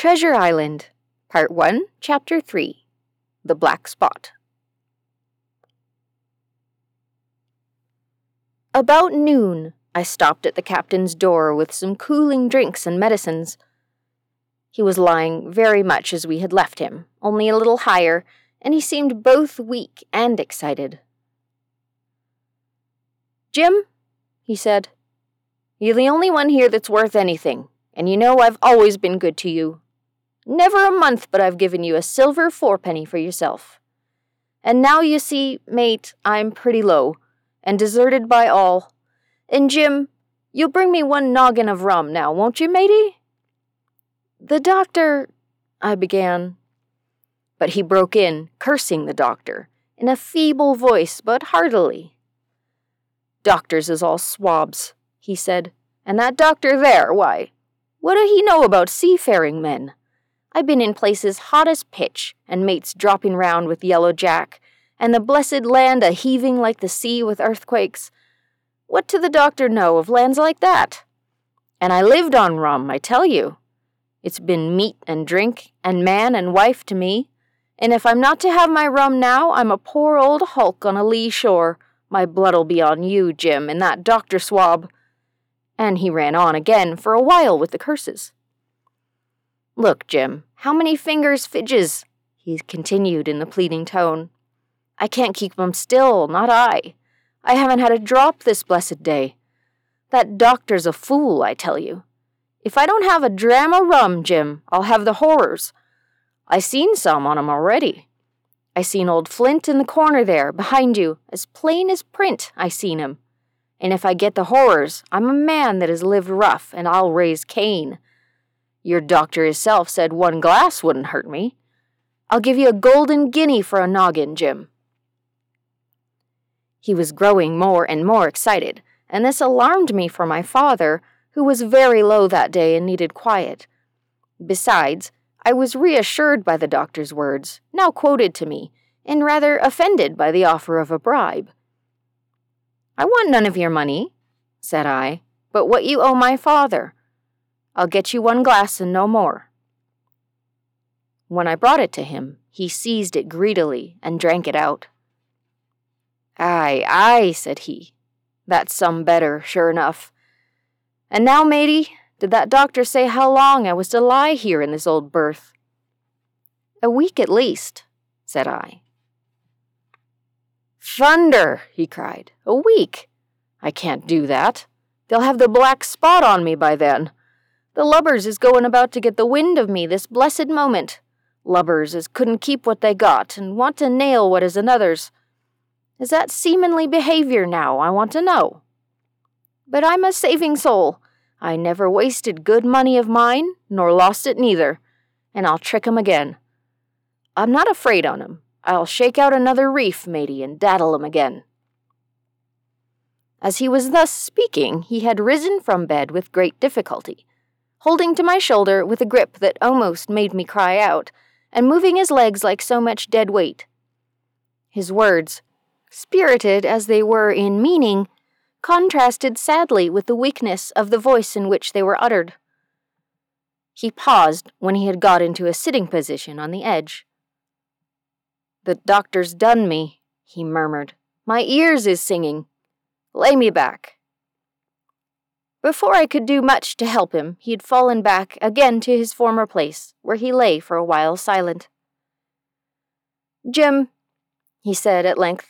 Treasure Island, Part 1, Chapter 3 The Black Spot. About noon, I stopped at the captain's door with some cooling drinks and medicines. He was lying very much as we had left him, only a little higher, and he seemed both weak and excited. Jim, he said, you're the only one here that's worth anything, and you know I've always been good to you. Never a month but I've given you a silver fourpenny for yourself. And now you see, mate, I'm pretty low, and deserted by all. And Jim, you'll bring me one noggin of rum now, won't you, matey? The doctor, I began. But he broke in, cursing the doctor, in a feeble voice but heartily. Doctors is all swabs, he said, and that doctor there, why, what do he know about seafaring men? I've been in places hot as pitch, and mates dropping round with Yellow Jack, and the blessed land a heaving like the sea with earthquakes. What do the doctor know of lands like that? And I lived on rum, I tell you. It's been meat and drink, and man and wife to me. And if I'm not to have my rum now, I'm a poor old hulk on a lee shore. My blood'll be on you, Jim, and that doctor swab. And he ran on again for a while with the curses. Look, Jim, how many fingers fidges? he continued in the pleading tone. I can't keep 'em still, not I. I haven't had a drop this blessed day. That doctor's a fool, I tell you. If I don't have a dram o' rum, Jim, I'll have the horrors. I seen some on 'em already. I seen old Flint in the corner there, behind you, as plain as print, I seen him. And if I get the horrors, I'm a man that has lived rough, and I'll raise Cain. Your doctor hisself said one glass wouldn't hurt me. I'll give you a golden guinea for a noggin, Jim. He was growing more and more excited, and this alarmed me for my father, who was very low that day and needed quiet. Besides, I was reassured by the doctor's words, now quoted to me, and rather offended by the offer of a bribe. I want none of your money, said I, but what you owe my father. I'll get you one glass and no more. When I brought it to him, he seized it greedily and drank it out. Aye, aye, said he. That's some better, sure enough. And now, matey, did that doctor say how long I was to lie here in this old berth? A week at least, said I. Thunder, he cried. A week? I can't do that. They'll have the black spot on me by then. The lubbers is going about to get the wind of me this blessed moment. Lubbers as couldn't keep what they got and want to nail what is another's. Is that seamanly behavior now, I want to know? But I'm a saving soul. I never wasted good money of mine, nor lost it neither, and I'll trick 'em again. I'm not afraid on 'em. I'll shake out another reef, matey, and daddle 'em again. As he was thus speaking, he had risen from bed with great difficulty holding to my shoulder with a grip that almost made me cry out, and moving his legs like so much dead weight. His words, spirited as they were in meaning, contrasted sadly with the weakness of the voice in which they were uttered. He paused when he had got into a sitting position on the edge. The doctor's done me, he murmured. My ears is singing. Lay me back. Before I could do much to help him, he had fallen back again to his former place, where he lay for a while silent. Jim, he said at length,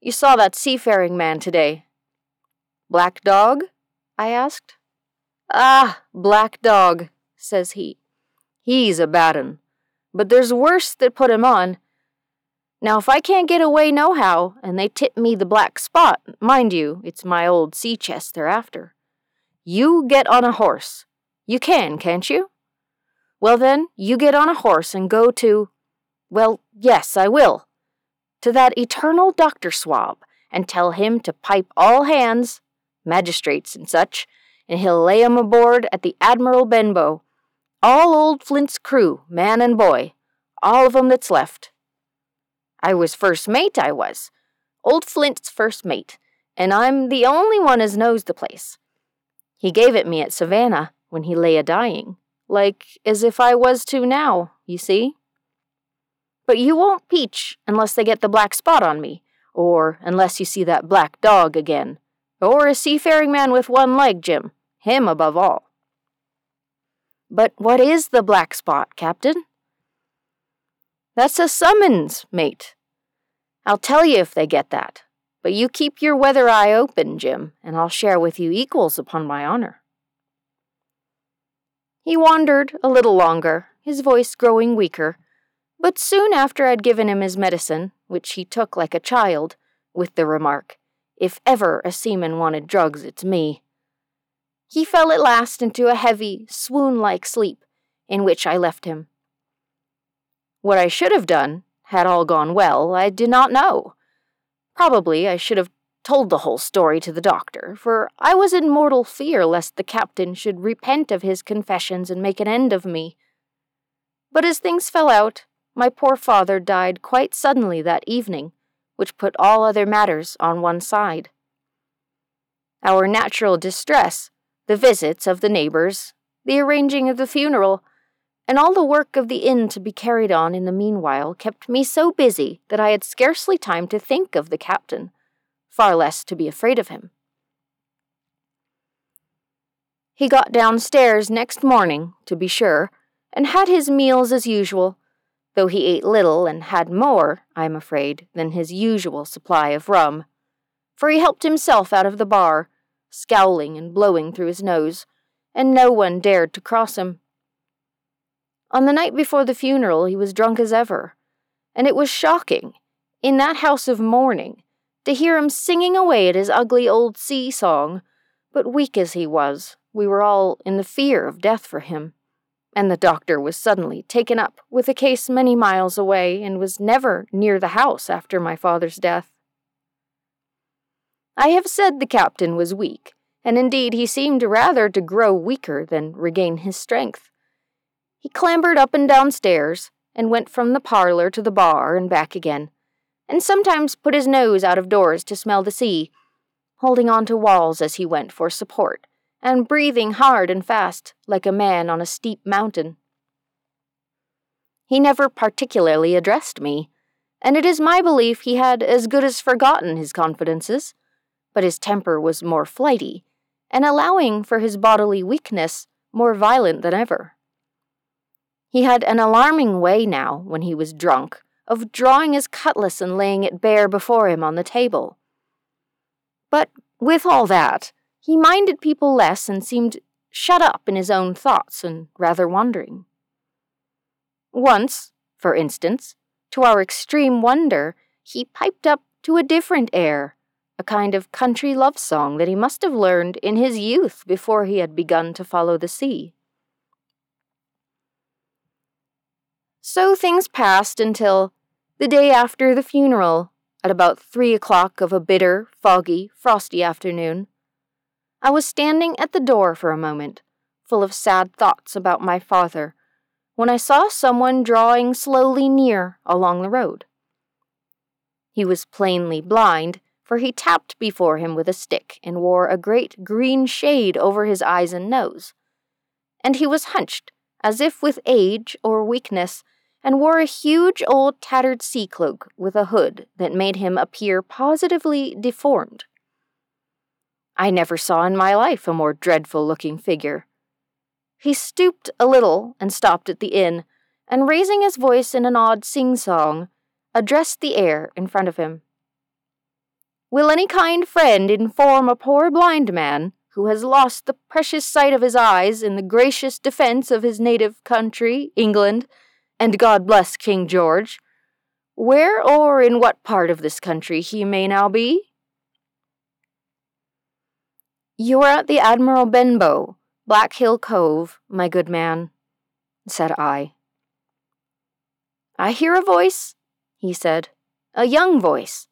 you saw that seafaring man today. Black dog? I asked. Ah, black dog, says he. He's a bad un, but there's worse that put him on. Now, if I can't get away nohow, and they tip me the black spot, mind you, it's my old sea chest they're after. You get on a horse. You can, can't you? Well, then, you get on a horse and go to. Well, yes, I will. To that eternal doctor swab, and tell him to pipe all hands, magistrates and such, and he'll lay 'em aboard at the Admiral Benbow. All old Flint's crew, man and boy, all of 'em that's left. I was first mate, I was. Old Flint's first mate, and I'm the only one as knows the place. He gave it me at Savannah when he lay a dying, like as if I was to now, you see? But you won't peach unless they get the black spot on me, or unless you see that black dog again, or a seafaring man with one leg, Jim, him above all. But what is the black spot, Captain? That's a summons, mate. I'll tell you if they get that, but you keep your weather eye open, Jim, and I'll share with you equals upon my honor. He wandered a little longer, his voice growing weaker, but soon after I'd given him his medicine, which he took like a child, with the remark, If ever a seaman wanted drugs, it's me, he fell at last into a heavy, swoon like sleep, in which I left him. What I should have done, had all gone well, I did not know. Probably I should have told the whole story to the doctor, for I was in mortal fear lest the captain should repent of his confessions and make an end of me. But as things fell out, my poor father died quite suddenly that evening, which put all other matters on one side. Our natural distress, the visits of the neighbors, the arranging of the funeral, and all the work of the inn to be carried on in the meanwhile kept me so busy that I had scarcely time to think of the captain far less to be afraid of him. He got downstairs next morning, to be sure, and had his meals as usual, though he ate little and had more, I am afraid, than his usual supply of rum, for he helped himself out of the bar, scowling and blowing through his nose, and no one dared to cross him. On the night before the funeral, he was drunk as ever, and it was shocking, in that house of mourning, to hear him singing away at his ugly old sea song. But weak as he was, we were all in the fear of death for him. And the doctor was suddenly taken up with a case many miles away and was never near the house after my father's death. I have said the captain was weak, and indeed he seemed rather to grow weaker than regain his strength. He clambered up and down stairs, and went from the parlor to the bar and back again, and sometimes put his nose out of doors to smell the sea, holding on to walls as he went for support, and breathing hard and fast, like a man on a steep mountain. He never particularly addressed me, and it is my belief he had as good as forgotten his confidences, but his temper was more flighty, and allowing for his bodily weakness, more violent than ever. He had an alarming way now, when he was drunk, of drawing his cutlass and laying it bare before him on the table. But with all that, he minded people less and seemed shut up in his own thoughts and rather wondering. Once, for instance, to our extreme wonder, he piped up to a different air, a kind of country love song that he must have learned in his youth before he had begun to follow the sea. So things passed until, the day after the funeral, at about three o'clock of a bitter, foggy, frosty afternoon, I was standing at the door for a moment, full of sad thoughts about my father, when I saw someone drawing slowly near along the road. He was plainly blind, for he tapped before him with a stick and wore a great green shade over his eyes and nose. And he was hunched, as if with age or weakness, and wore a huge old tattered sea cloak with a hood that made him appear positively deformed. I never saw in my life a more dreadful looking figure. He stooped a little and stopped at the inn, and raising his voice in an odd sing song, addressed the air in front of him. Will any kind friend inform a poor blind man who has lost the precious sight of his eyes in the gracious defense of his native country, England, and God bless King George, where or in what part of this country he may now be? You are at the Admiral Benbow, Black Hill Cove, my good man, said I. I hear a voice, he said, a young voice.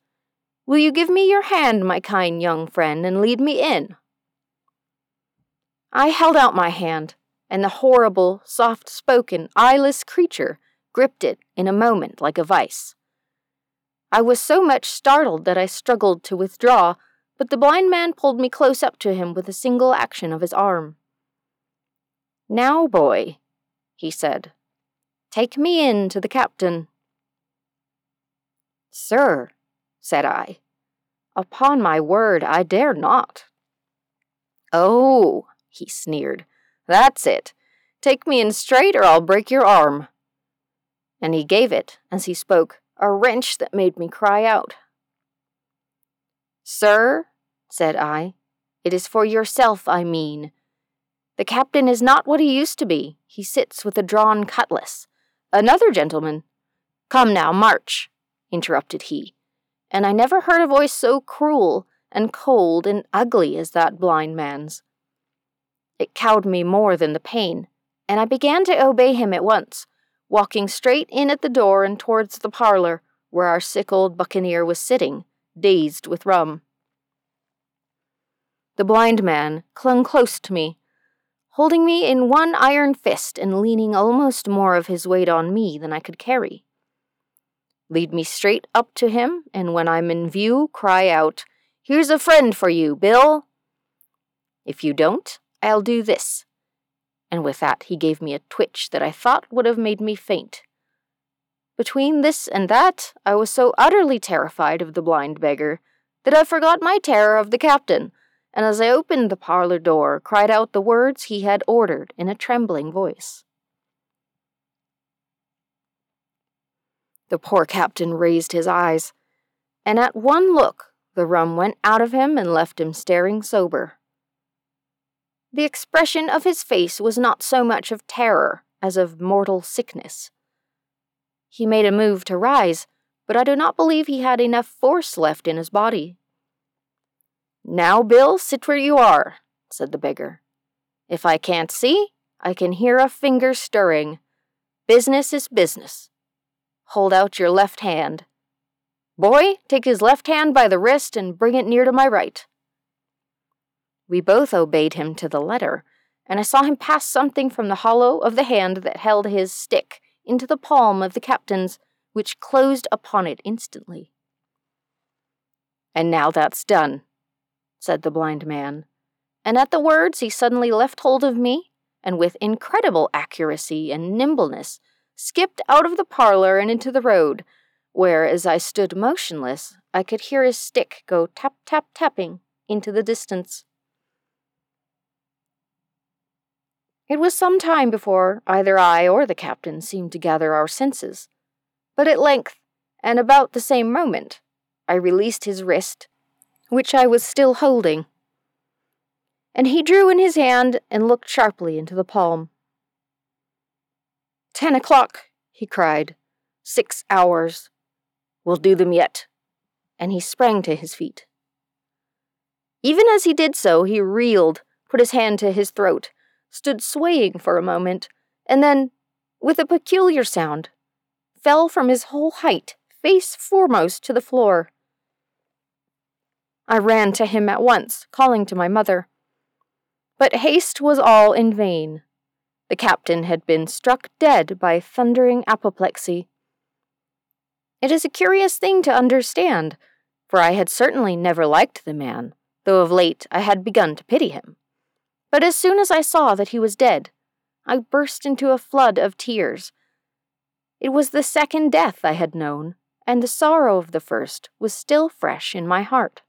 Will you give me your hand, my kind young friend, and lead me in? I held out my hand, and the horrible, soft spoken, eyeless creature gripped it in a moment like a vice. I was so much startled that I struggled to withdraw, but the blind man pulled me close up to him with a single action of his arm. Now, boy, he said. Take me in to the captain. Sir, said I, upon my word, I dare not. Oh, he sneered, that's it. Take me in straight or I'll break your arm. And he gave it, as he spoke, a wrench that made me cry out. Sir, said I, it is for yourself I mean. The captain is not what he used to be. He sits with a drawn cutlass. Another gentleman. Come now, march, interrupted he, and I never heard a voice so cruel and cold and ugly as that blind man's. It cowed me more than the pain, and I began to obey him at once, walking straight in at the door and towards the parlor where our sick old buccaneer was sitting, dazed with rum. The blind man clung close to me, holding me in one iron fist and leaning almost more of his weight on me than I could carry. Lead me straight up to him, and when I'm in view, cry out, Here's a friend for you, Bill! If you don't, I'll do this. And with that, he gave me a twitch that I thought would have made me faint. Between this and that, I was so utterly terrified of the blind beggar that I forgot my terror of the captain and as I opened the parlor door, cried out the words he had ordered in a trembling voice. The poor captain raised his eyes, and at one look the rum went out of him and left him staring sober. The expression of his face was not so much of terror as of mortal sickness. He made a move to rise, but I do not believe he had enough force left in his body now, Bill, sit where you are, said the beggar. If I can't see, I can hear a finger stirring. Business is business. Hold out your left hand. Boy, take his left hand by the wrist and bring it near to my right. We both obeyed him to the letter, and I saw him pass something from the hollow of the hand that held his stick into the palm of the captain's, which closed upon it instantly. And now that's done, said the blind man. And at the words, he suddenly left hold of me, and with incredible accuracy and nimbleness, skipped out of the parlor and into the road, where, as I stood motionless, I could hear his stick go tap, tap, tapping into the distance. It was some time before either I or the captain seemed to gather our senses, but at length, and about the same moment, I released his wrist which I was still holding. And he drew in his hand and looked sharply into the palm. Ten o'clock, he cried. Six hours. We'll do them yet. And he sprang to his feet. Even as he did so, he reeled, put his hand to his throat, stood swaying for a moment, and then, with a peculiar sound, fell from his whole height, face foremost, to the floor. I ran to him at once, calling to my mother. But haste was all in vain. The captain had been struck dead by thundering apoplexy. It is a curious thing to understand, for I had certainly never liked the man, though of late I had begun to pity him. But as soon as I saw that he was dead, I burst into a flood of tears. It was the second death I had known, and the sorrow of the first was still fresh in my heart.